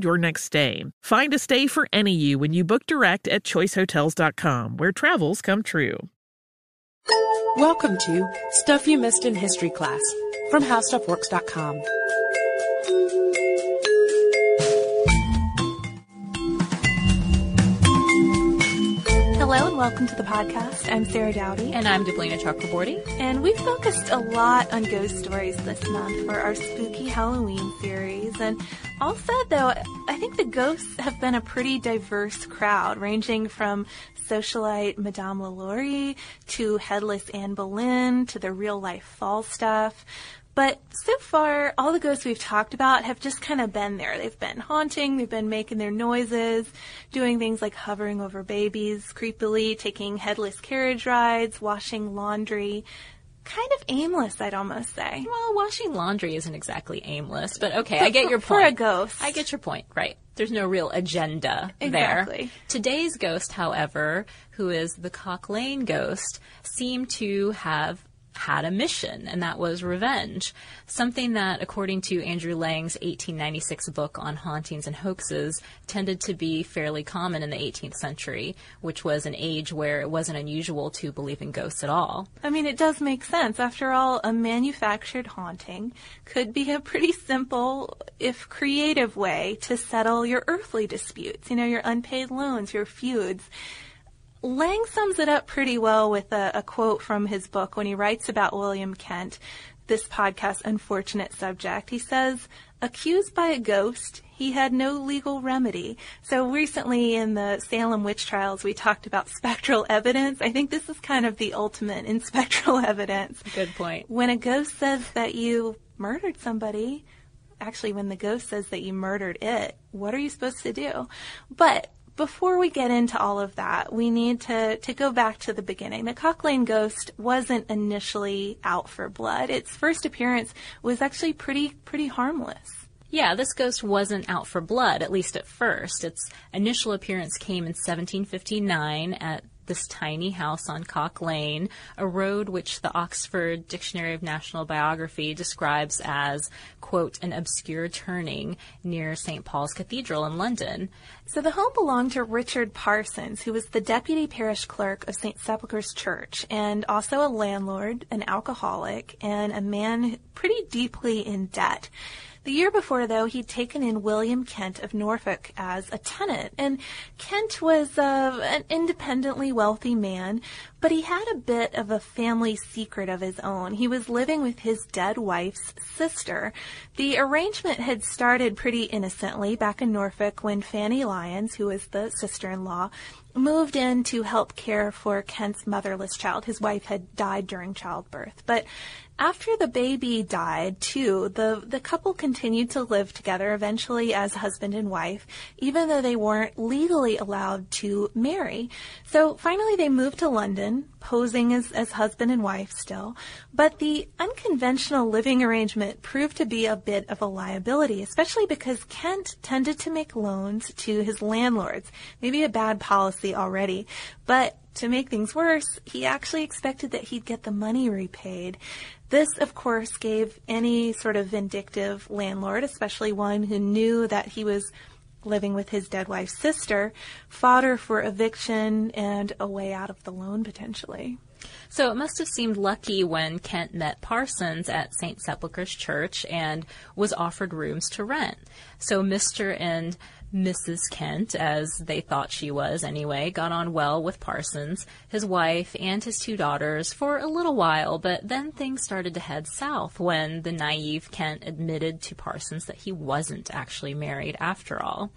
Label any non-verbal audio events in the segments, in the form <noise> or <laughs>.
your next stay. Find a stay for any you when you book direct at choicehotels.com, where travels come true. Welcome to Stuff You Missed in History Class from HowStuffWorks.com. Hello and welcome to the podcast. I'm Sarah Dowdy. And I'm Deblina Chakraborty. And we focused a lot on ghost stories this month for our spooky Halloween series. And all said though, I think the ghosts have been a pretty diverse crowd, ranging from socialite Madame LaLaurie to headless Anne Boleyn to the real life Falstaff. But so far, all the ghosts we've talked about have just kind of been there. They've been haunting, they've been making their noises, doing things like hovering over babies creepily, taking headless carriage rides, washing laundry. Kind of aimless, I'd almost say. Well, washing laundry isn't exactly aimless, but okay, I get your point. For a ghost. I get your point, right. There's no real agenda there. exactly. there. Today's ghost, however, who is the Cock Lane ghost, seemed to have had a mission, and that was revenge. Something that, according to Andrew Lang's 1896 book on hauntings and hoaxes, tended to be fairly common in the 18th century, which was an age where it wasn't unusual to believe in ghosts at all. I mean, it does make sense. After all, a manufactured haunting could be a pretty simple, if creative way to settle your earthly disputes, you know, your unpaid loans, your feuds. Lang sums it up pretty well with a, a, quote from his book when he writes about William Kent, this podcast's unfortunate subject. He says, accused by a ghost, he had no legal remedy. So recently in the Salem witch trials, we talked about <laughs> spectral evidence. I think this is kind of the ultimate in spectral <laughs> evidence. Good point. When a ghost says that you murdered somebody, actually when the ghost says that you murdered it, what are you supposed to do? But before we get into all of that, we need to, to go back to the beginning. The Cock Lane ghost wasn't initially out for blood. Its first appearance was actually pretty, pretty harmless. Yeah, this ghost wasn't out for blood, at least at first. Its initial appearance came in 1759 at this tiny house on Cock Lane, a road which the Oxford Dictionary of National Biography describes as, quote, an obscure turning near St. Paul's Cathedral in London. So the home belonged to Richard Parsons, who was the deputy parish clerk of St. Sepulchre's Church, and also a landlord, an alcoholic, and a man pretty deeply in debt. The year before, though, he'd taken in William Kent of Norfolk as a tenant. And Kent was uh, an independently wealthy man, but he had a bit of a family secret of his own. He was living with his dead wife's sister. The arrangement had started pretty innocently back in Norfolk when Fanny Lyons, who was the sister-in-law, moved in to help care for Kent's motherless child. His wife had died during childbirth. But after the baby died, too, the, the couple continued to live together, eventually as husband and wife, even though they weren't legally allowed to marry. So finally they moved to London, posing as, as husband and wife still. But the unconventional living arrangement proved to be a bit of a liability, especially because Kent tended to make loans to his landlords. Maybe a bad policy already, but to make things worse, he actually expected that he'd get the money repaid. This, of course, gave any sort of vindictive landlord, especially one who knew that he was living with his dead wife's sister, fodder for eviction and a way out of the loan potentially. So it must have seemed lucky when Kent met Parsons at St. Sepulchre's Church and was offered rooms to rent. So Mr. and Mrs. Kent, as they thought she was anyway, got on well with Parsons, his wife, and his two daughters for a little while, but then things started to head south when the naive Kent admitted to Parsons that he wasn't actually married after all.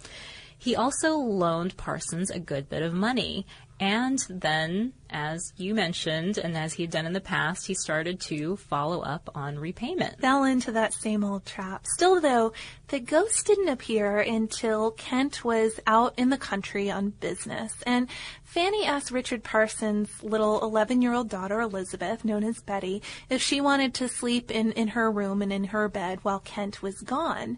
He also loaned Parsons a good bit of money, and then, as you mentioned, and as he had done in the past, he started to follow up on repayment. Fell into that same old trap. Still, though, the ghost didn't appear until Kent was out in the country on business. And Fanny asked Richard Parsons' little 11 year old daughter, Elizabeth, known as Betty, if she wanted to sleep in, in her room and in her bed while Kent was gone.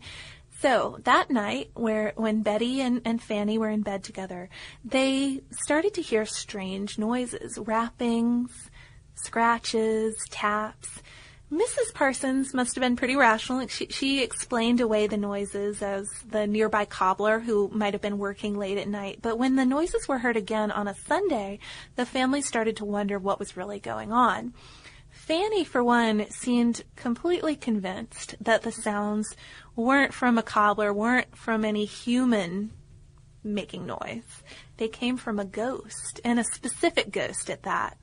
So that night, where when Betty and, and Fanny were in bed together, they started to hear strange noises, rappings, scratches, taps. Mrs. Parsons must have been pretty rational. She, she explained away the noises as the nearby cobbler who might have been working late at night. But when the noises were heard again on a Sunday, the family started to wonder what was really going on. Fanny, for one, seemed completely convinced that the sounds weren't from a cobbler, weren't from any human making noise. They came from a ghost, and a specific ghost at that.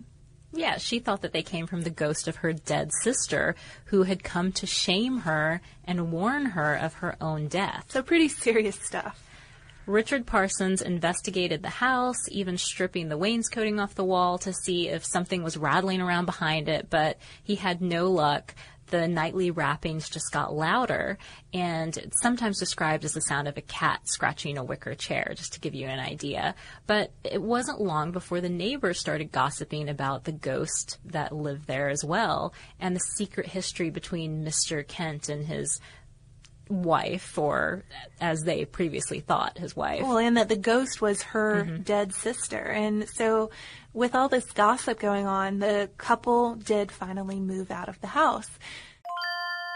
Yeah, she thought that they came from the ghost of her dead sister who had come to shame her and warn her of her own death. So pretty serious stuff. Richard Parsons investigated the house, even stripping the wainscoting off the wall to see if something was rattling around behind it, but he had no luck. The nightly rappings just got louder, and it's sometimes described as the sound of a cat scratching a wicker chair, just to give you an idea. But it wasn't long before the neighbors started gossiping about the ghost that lived there as well, and the secret history between Mr. Kent and his wife, or as they previously thought, his wife. Well, and that the ghost was her mm-hmm. dead sister. And so, with all this gossip going on, the couple did finally move out of the house.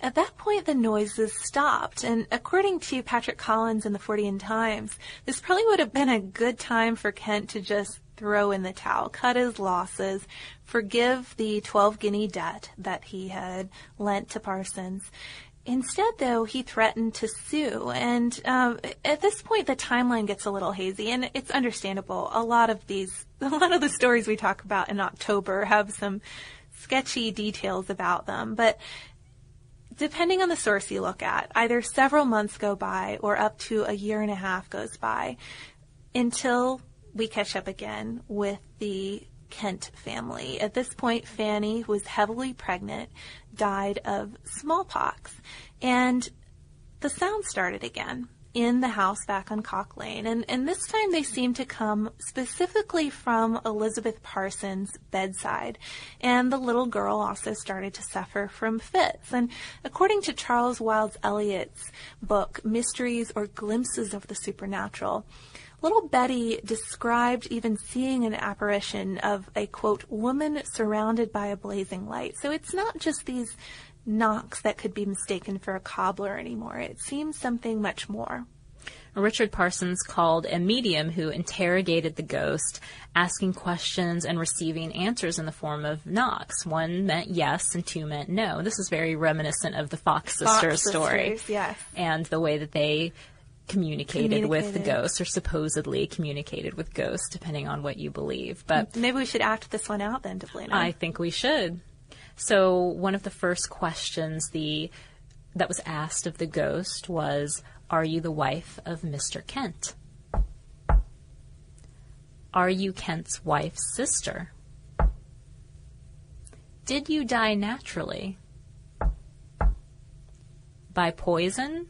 At that point, the noises stopped, and according to Patrick Collins in the Fortean Times, this probably would have been a good time for Kent to just throw in the towel, cut his losses, forgive the 12 guinea debt that he had lent to Parsons. Instead, though, he threatened to sue, and uh, at this point, the timeline gets a little hazy, and it's understandable. A lot of these, <laughs> a lot of the stories we talk about in October have some sketchy details about them, but depending on the source you look at, either several months go by or up to a year and a half goes by until we catch up again with the Kent family. At this point, Fanny, who was heavily pregnant, died of smallpox. And the sound started again in the house back on Cock Lane. And, and this time they seem to come specifically from Elizabeth Parsons' bedside. And the little girl also started to suffer from fits. And according to Charles Wyllys Elliott's book, Mysteries or Glimpses of the Supernatural, Little Betty described even seeing an apparition of a quote, woman surrounded by a blazing light. So it's not just these knocks that could be mistaken for a cobbler anymore. It seems something much more. Richard Parsons called a medium who interrogated the ghost, asking questions and receiving answers in the form of knocks. One meant yes and two meant no. This is very reminiscent of the Fox, Fox Sisters story. Sisters, yes. And the way that they communicated, with the Communicated. ghost or supposedly communicated with ghosts, depending on what you believe. But Maybe we should act this one out then, Deblina. I think we should. So one of the first questions the that was asked of the ghost was, "Are you the wife of Mr. Kent? Are you Kent's wife's sister? Did you die naturally? By poison?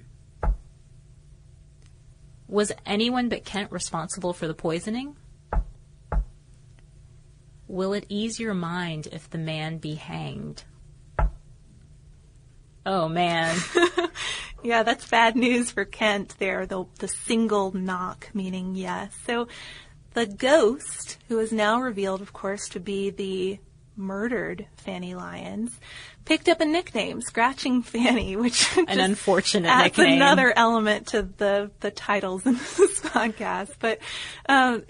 Was anyone but Kent responsible for the poisoning?" Will it ease your mind if the man be hanged? Oh man. <laughs> Yeah, that's bad news for Kent there, the, the single knock meaning yes. So the ghost, who is now revealed, of course, to be the murdered Fanny Lyons, picked up a nickname, Scratching Fanny, which An unfortunate adds nickname. another element to the, the titles in <laughs> this podcast. But um,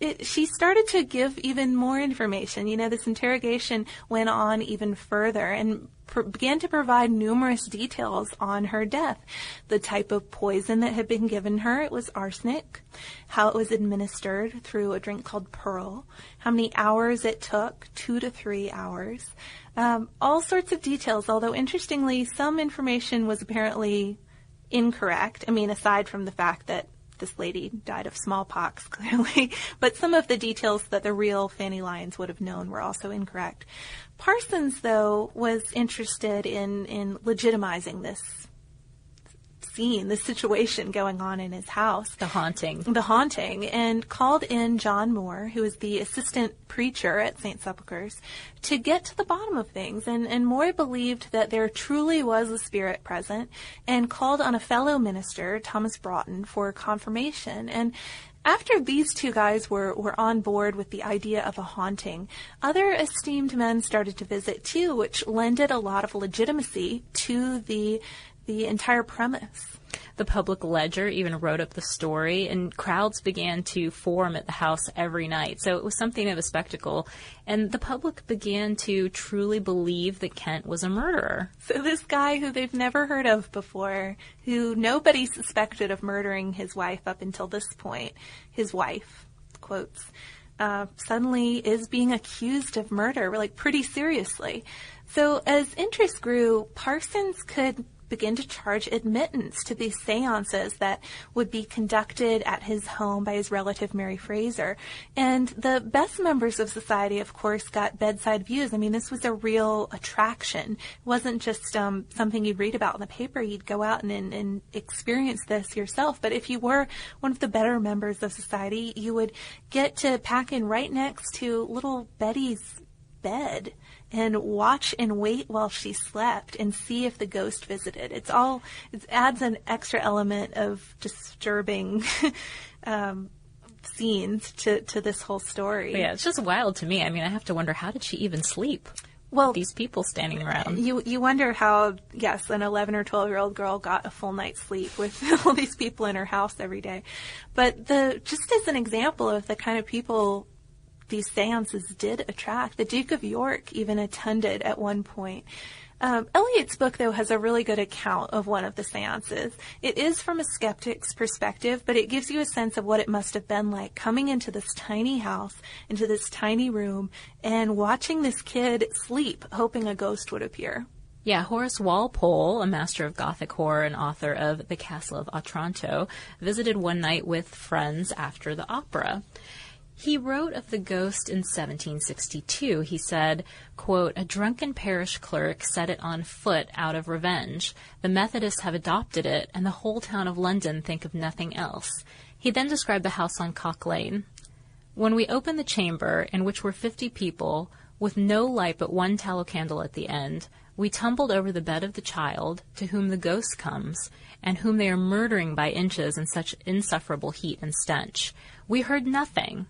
it, she started to give even more information. You know, this interrogation went on even further and pr- began to provide numerous details on her death. The type of poison that had been given her, it was arsenic. How it was administered through a drink called purl. How many hours it took, two to three hours. Um, all sorts of details, although interestingly, some information was apparently incorrect. I mean, aside from the fact that this lady died of smallpox, <laughs> clearly, but some of the details that the real Fanny Lyons would have known were also incorrect. Parsons, though, was interested in, in legitimizing this scene, this situation going on in his house the haunting. the haunting and called in John Moore, who is the assistant preacher at St. Sepulchre's, to get to the bottom of things. And, and Moore believed that there truly was a spirit present and called on a fellow minister, Thomas Broughton, for confirmation. And after these two guys were, were on board with the idea of a haunting, other esteemed men started to visit too, which lended a lot of legitimacy to the the entire premise. The public ledger even wrote up the story, and crowds began to form at the house every night. So it was something of a spectacle. And the public began to truly believe that Kent was a murderer. So this guy who they've never heard of before, who nobody suspected of murdering his wife up until this point, his wife, quotes, uh, suddenly is being accused of murder, like pretty seriously. So as interest grew, Parsons could begin to charge admittance to these seances that would be conducted at his home by his relative Mary Fraser. And the best members of society, of course, got bedside views. I mean, this was a real attraction. It wasn't just um, something you'd read about in the paper. You'd go out and, and, and experience this yourself. But if you were one of the better members of society, you would get to pack in right next to little Betty's bed and watch and wait while she slept and see if the ghost visited. It's all, it adds an extra element of disturbing <laughs> um, scenes to, to this whole story. Yeah, it's just wild to me. I mean, I have to wonder how did she even sleep? Well, These people standing around. you you wonder how yes an 11 or 12 year old girl got a full night's sleep with <laughs> all these people in her house every day but the just as an example of the kind of people these seances did attract the duke of york even attended at one point um, Elliott's book, though, has a really good account of one of the seances. It is from a skeptic's perspective, but it gives you a sense of what it must have been like coming into this tiny house, into this tiny room, and watching this kid sleep, hoping a ghost would appear. Yeah, Horace Walpole, a master of Gothic horror and author of The Castle of Otranto, visited one night with friends after the opera. He wrote of the ghost in 1762. He said, quote, A drunken parish clerk set it on foot out of revenge. The Methodists have adopted it, and the whole town of London think of nothing else. He then described the house on Cock Lane. When we opened the chamber, in which were fifty people, with no light but one tallow candle at the end, we tumbled over the bed of the child, to whom the ghost comes, and whom they are murdering by inches in such insufferable heat and stench. We heard nothing.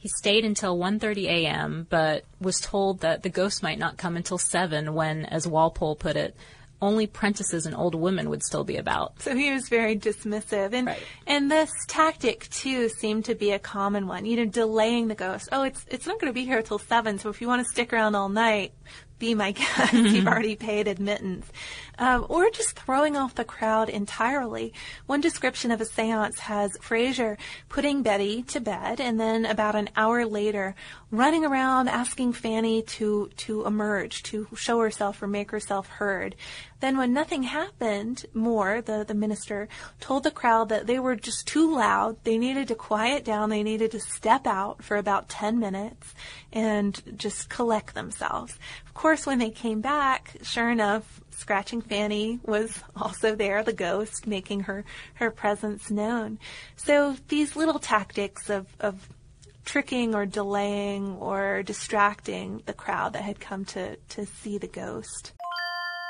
He stayed until 1:30 a.m., but was told that the ghost might not come until 7 when, as Walpole put it, only prentices and old women would still be about. So he was very dismissive, and Right. and this tactic too seemed to be a common one. You know, delaying the ghost. Oh, it's it's not going to be here till seven. So if you want to stick around all night, be my <laughs> guest. You've mm-hmm. already paid admittance. Um, or just throwing off the crowd entirely. One description of a seance has Fraser putting Betty to bed and then about an hour later running around asking Fanny to, to emerge, to show herself or make herself heard. Then when nothing happened more, the, the minister told the crowd that they were just too loud. They needed to quiet down. They needed to step out for about 10 minutes and just collect themselves. Of course, when they came back, sure enough, Scratching Fanny was also there, the ghost, making her, her presence known. So these little tactics of, of tricking or delaying or distracting the crowd that had come to, to see the ghost.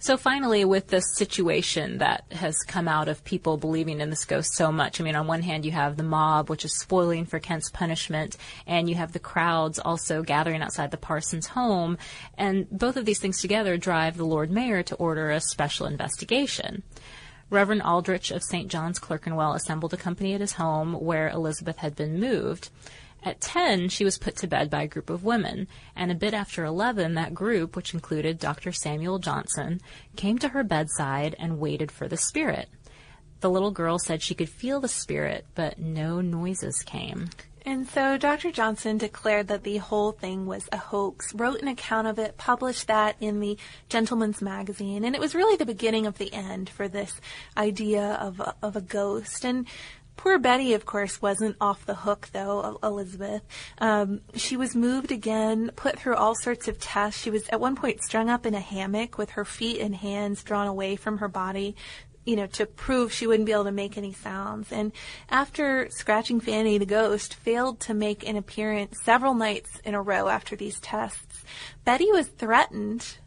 So finally, with this situation that has come out of people believing in this ghost so much, I mean, on one hand, you have the mob, which is spoiling for Kent's punishment, and you have the crowds also gathering outside the Parsons home, and both of these things together drive the Lord Mayor to order a special investigation. Reverend Aldrich of St. John's Clerkenwell assembled a company at his home where Elizabeth had been moved. At 10, she was put to bed by a group of women, and a bit after 11, that group, which included Dr. Samuel Johnson, came to her bedside and waited for the spirit. The little girl said she could feel the spirit, but no noises came. And so Dr. Johnson declared that the whole thing was a hoax, wrote an account of it, published that in the Gentleman's Magazine, and it was really the beginning of the end for this idea of a, of a ghost. And Poor Betty, of course, wasn't off the hook, though, Elizabeth. Um, she was moved again, put through all sorts of tests. She was at one point strung up in a hammock with her feet and hands drawn away from her body, you know, to prove she wouldn't be able to make any sounds. And after Scratching Fanny the ghost failed to make an appearance several nights in a row after these tests, Betty was threatened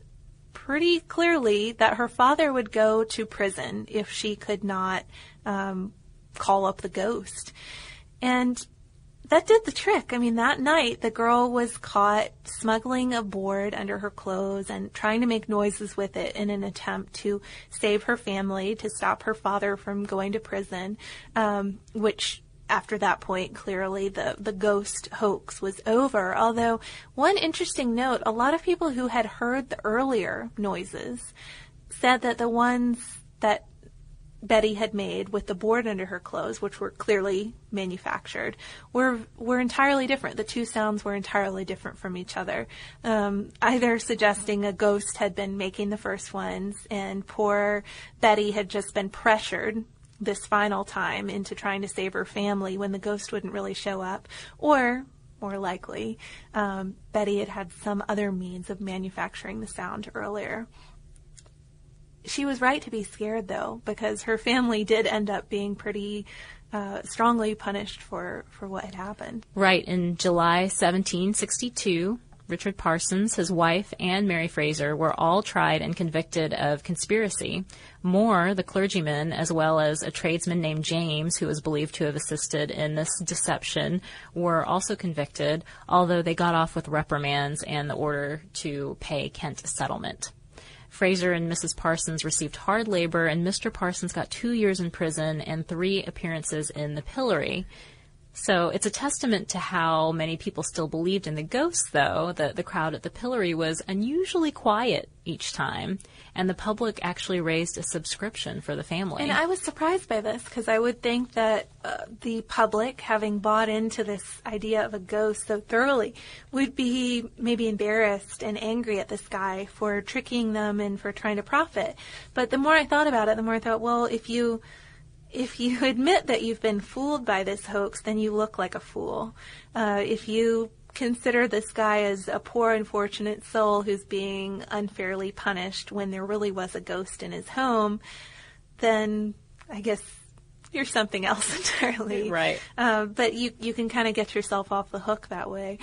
pretty clearly that her father would go to prison if she could not um, call up the ghost. And that did the trick. I mean, that night the girl was caught smuggling a board under her clothes and trying to make noises with it in an attempt to save her family, to stop her father from going to prison, um, which after that point, clearly the, the ghost hoax was over. Although, one interesting note, a lot of people who had heard the earlier noises said that the ones that Betty had made with the board under her clothes, which were clearly manufactured, were were entirely different. The two sounds were entirely different from each other, um, either suggesting a ghost had been making the first ones, and poor Betty had just been pressured this final time into trying to save her family when the ghost wouldn't really show up, or more likely, um, Betty had had some other means of manufacturing the sound earlier she was right to be scared though, because her family did end up being pretty uh, strongly punished for, for what had happened. Right. In July 1762, Richard Parsons, his wife, and Mary Fraser were all tried and convicted of conspiracy. Moore, the clergyman, as well as a tradesman named James, who was believed to have assisted in this deception, were also convicted, although they got off with reprimands and the order to pay Kent settlement. Fraser and Mrs. Parsons received hard labor, and Mr. Parsons got two years in prison and three appearances in the pillory. So it's a testament to how many people still believed in the ghosts, though, that the crowd at the pillory was unusually quiet each time, and the public actually raised a subscription for the family. And I was surprised by this because I would think that uh, the public, having bought into this idea of a ghost so thoroughly, would be maybe embarrassed and angry at this guy for tricking them and for trying to profit. But the more I thought about it, the more I thought, well, if you if you <laughs> admit that you've been fooled by this hoax, then you look like a fool. Uh, if you consider this guy as a poor, unfortunate soul who's being unfairly punished when there really was a ghost in his home, then I guess you're something else <laughs> entirely. Right. Uh, but you you can kind of get yourself off the hook that way.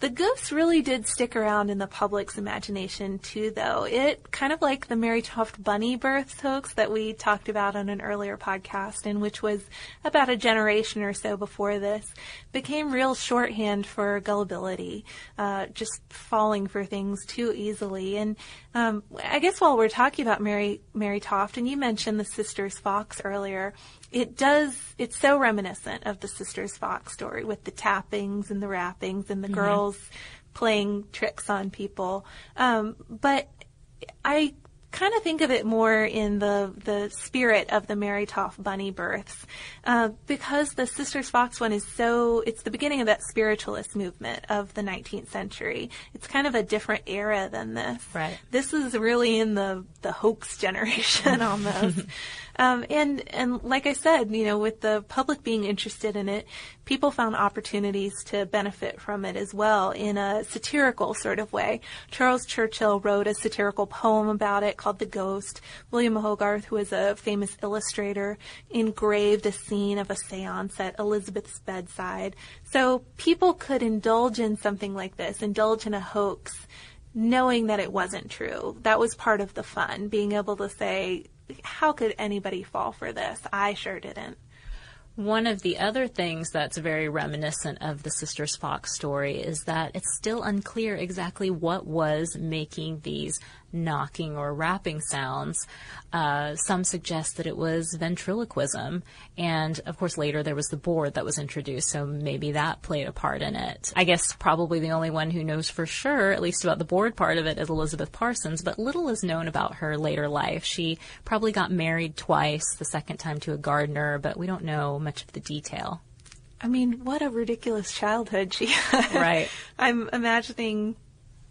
The ghost really did stick around in the public's imagination too, though. It kind of like the Mary Toft bunny birth hoax that we talked about on an earlier podcast, and which was about a generation or so before this, became real shorthand for gullibility, uh, just falling for things too easily. And um, I guess while we're talking about Mary Mary Toft, and you mentioned the Sisters Fox earlier, it does it's so reminiscent of the sisters fox story with the tappings and the rappings and the mm-hmm. girls playing tricks on people um, but i kind of think of it more in the the spirit of the Mary Toft bunny births, uh, because the Sisters Fox one is so it's the beginning of that spiritualist movement of the 19th century. It's kind of a different era than this. Right. This is really in the the hoax generation <laughs> almost. <laughs> Um, and and like I said, you know, with the public being interested in it, people found opportunities to benefit from it as well in a satirical sort of way. Charles Churchill wrote a satirical poem about it called The Ghost. William Hogarth, who is a famous illustrator, engraved a scene of a seance at Elizabeth's bedside. So people could indulge in something like this, indulge in a hoax, knowing that it wasn't true. That was part of the fun, being able to say, how could anybody fall for this? I sure didn't. One of the other things that's very reminiscent of the Sisters Fox story is that it's still unclear exactly what was making these knocking or rapping sounds. Uh, some suggest that it was ventriloquism. And of course, later there was the board that was introduced, so maybe that played a part in it. I guess probably the only one who knows for sure, at least about the board part of it, is Elizabeth Parsons, but little is known about her later life. She probably got married twice, the second time to a gardener, but we don't know much of the detail. I mean, what a ridiculous childhood she had. Right. <laughs> I'm imagining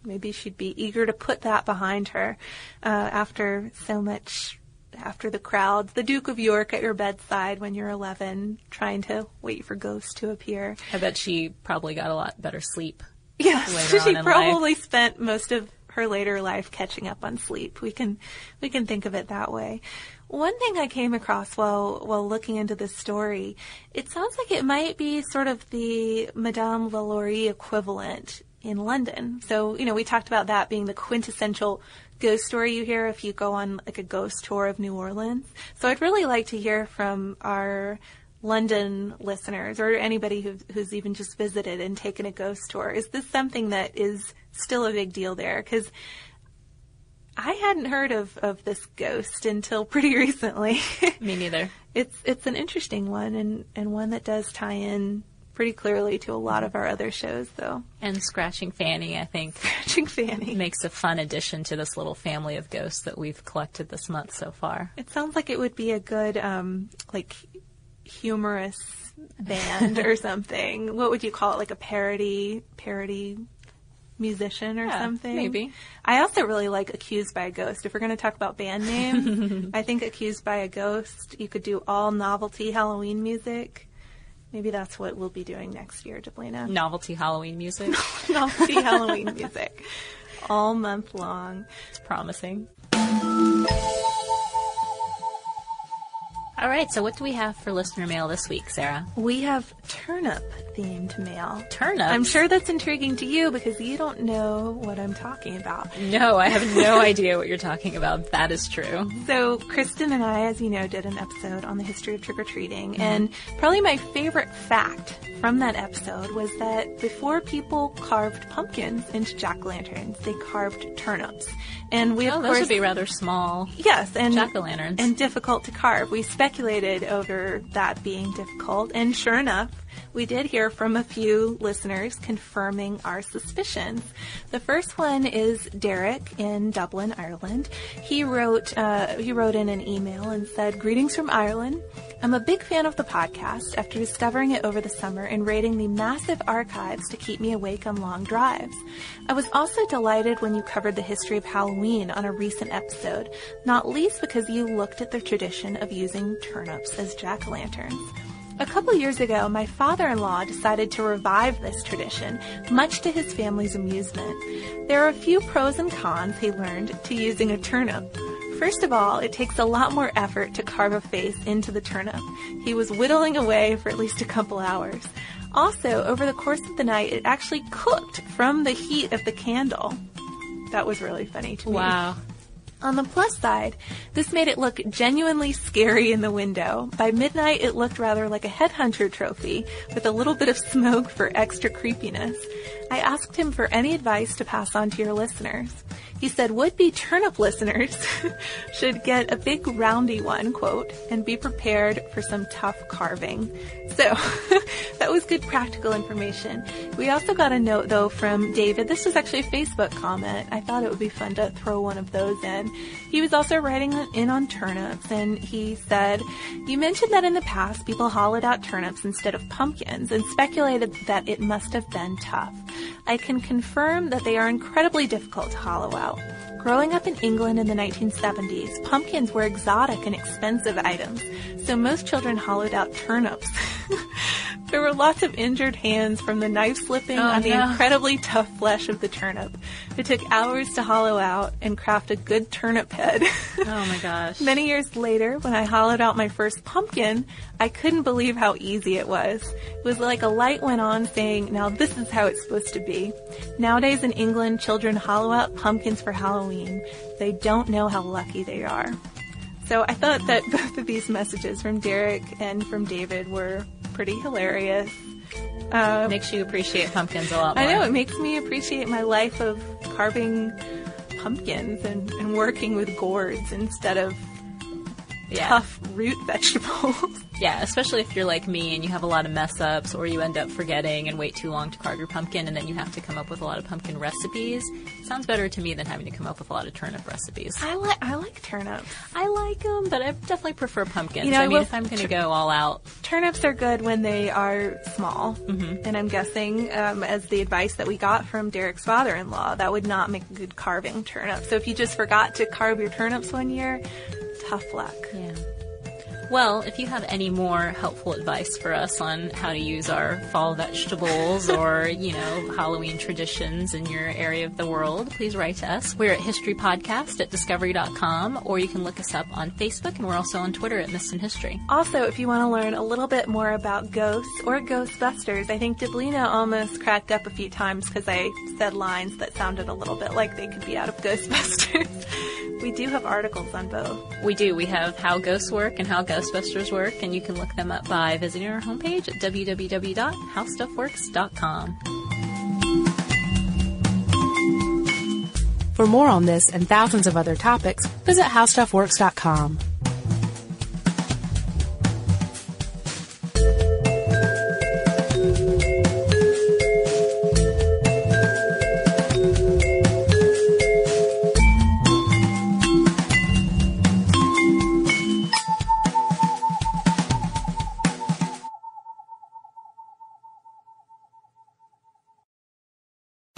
maybe she'd be eager to put that behind her uh, after so much after the crowds, the Duke of York at your bedside when you're 11, trying to wait for ghosts to appear. I bet she probably got a lot better sleep. Yes, <laughs> she probably life. spent most of her later life catching up on sleep. We can we can think of it that way. One thing I came across while while looking into this story, it sounds like it might be sort of the Madame Lalaurie equivalent in London. So, you know, we talked about that being the quintessential ghost story you hear if you go on like a ghost tour of New Orleans. So I'd really like to hear from our London listeners or anybody who, who's even just visited and taken a ghost tour. Is this something that is still a big deal there? Because I hadn't heard of, of this ghost until pretty <laughs> recently. Me neither. it's it's an interesting one and, and one that does tie in pretty clearly to a lot of our other shows, though. And Scratching Fanny, I think. <laughs> Scratching Fanny. Makes a fun addition to this little family of ghosts that we've collected this month so far. It sounds like it would be a good, um, like, humorous band or <laughs> something. What would you call it? Like a parody, parody musician or yeah, something. Maybe. I also really like Accused by a Ghost. If we're going to talk about band <laughs> names, I think Accused by a Ghost, you could do all novelty Halloween music. Maybe that's what we'll be doing next year, Deblina. Novelty Halloween music. <laughs> Novelty Halloween music. <laughs> All month long. It's promising. All right, so what do we have for listener mail this week, Sarah? We have turnip themed mail. Turnip? I'm sure that's intriguing to you because you don't know what I'm talking about. No, I have no <laughs> idea what you're talking about. That is true. So, Kristen and I, as you know, did an episode on the history of trick or treating, mm-hmm. and probably my favorite fact from that episode was that before people carved pumpkins into jack o' lanterns, they carved turnips. And we, oh, of those course, would be rather small. Yes, and jack o' lanterns, and difficult to carve. We speculated over that being difficult, and sure enough, we did hear from a few listeners confirming our suspicions. The first one is Derek in Dublin, Ireland. He wrote uh, he wrote in an email and said, "Greetings from Ireland. I'm a big fan of the podcast after discovering it over the summer and raiding the massive archives to keep me awake on long drives. I was also delighted when you covered the history of Halloween on a recent episode, not least because you looked at the tradition of using turnips as jack-o'-lanterns. A couple years ago, my father-in-law decided to revive this tradition, much to his family's amusement. There are a few pros and cons he learned to using a turnip. First of all, it takes a lot more effort to carve a face into the turnip. He was whittling away for at least a couple hours. Also, over the course of the night, it actually cooked from the heat of the candle. That was really funny to me. Wow. On the plus side, this made it look genuinely scary in the window. By midnight, it looked rather like a headhunter trophy, with a little bit of smoke for extra creepiness. I asked him for any advice to pass on to your listeners. He said would-be turnip listeners <laughs> should get a big roundy one, quote, and be prepared for some tough carving. So <laughs> that was good practical information. We also got a note though from David. This was actually a Facebook comment. I thought it would be fun to throw one of those in. He was also writing in on turnips and he said, you mentioned that in the past people hollowed out turnips instead of pumpkins and speculated that it must have been tough. I can confirm that they are incredibly difficult to hollow out. Growing up in England in the 1970s, pumpkins were exotic and expensive items, so most children hollowed out turnips. <laughs> there were lots of injured hands from the knife slipping Oh, on the no. incredibly tough flesh of the turnip. It took hours to hollow out and craft a good turnip head. <laughs> Oh my gosh. Many years later, when I hollowed out my first pumpkin, I couldn't believe how easy it was. It was like a light went on saying, now this is how it's supposed to be. Nowadays in England, children hollow out pumpkins for Halloween. They don't know how lucky they are. So I thought that <laughs> both of these messages from Derek and from David were pretty hilarious. Uh, Makes you appreciate pumpkins a lot more. I know, it makes me appreciate my life of carving pumpkins and, and working with gourds instead of yeah. tough root <laughs> vegetables. Yeah, especially if you're like me and you have a lot of mess ups or you end up forgetting and wait too long to carve your pumpkin and then you have to come up with a lot of pumpkin recipes. Sounds better to me than having to come up with a lot of turnip recipes. I like I like turnips. I like them, but I definitely prefer pumpkins. You know, I mean, if I'm going to go all out, Turnips are good when they are small, and I'm guessing, um, as the advice that we got from Derek's father-in-law, that would not make a good carving turnip. So if you just forgot to carve your turnips one year, tough luck. yeah. Well, if you have any more helpful advice for us on how to use our fall vegetables or, <laughs> you know, Halloween traditions in your area of the world, please write to us. We're at historypodcast at discovery.com or you can look us up on Facebook and we're also on Twitter at Missed in History. Also, if you want to learn a little bit more about ghosts or Ghostbusters, I think Deblina almost cracked up a few times because I said lines that sounded a little bit like they could be out of <laughs> Ghostbusters. we do have articles on both. We do. We have How Ghosts Work and How Ghostbusters Work, and you can look them up by visiting our homepage at www.howstuffworks.com. For more on this and thousands of other topics, visit howstuffworks.com.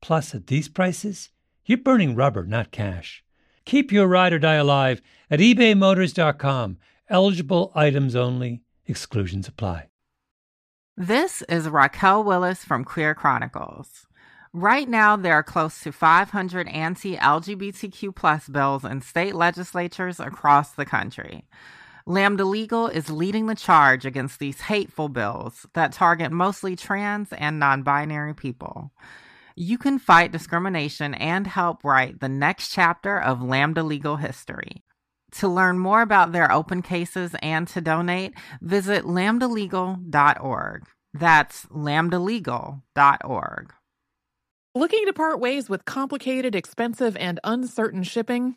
Plus, at these prices, you're burning rubber, not cash. Keep your ride or die alive at ebaymotors.com. Eligible items only, exclusions apply. This is Raquel Willis from Queer Chronicles. Right now, there are close to 500 anti LGBTQ plus bills in state legislatures across the country. Lambda Legal is leading the charge against these hateful bills that target mostly trans and non binary people. You can fight discrimination and help write the next chapter of Lambda Legal history. To learn more about their open cases and to donate, visit lambdalegal.org. That's lambdalegal.org. Looking to part ways with complicated, expensive, and uncertain shipping?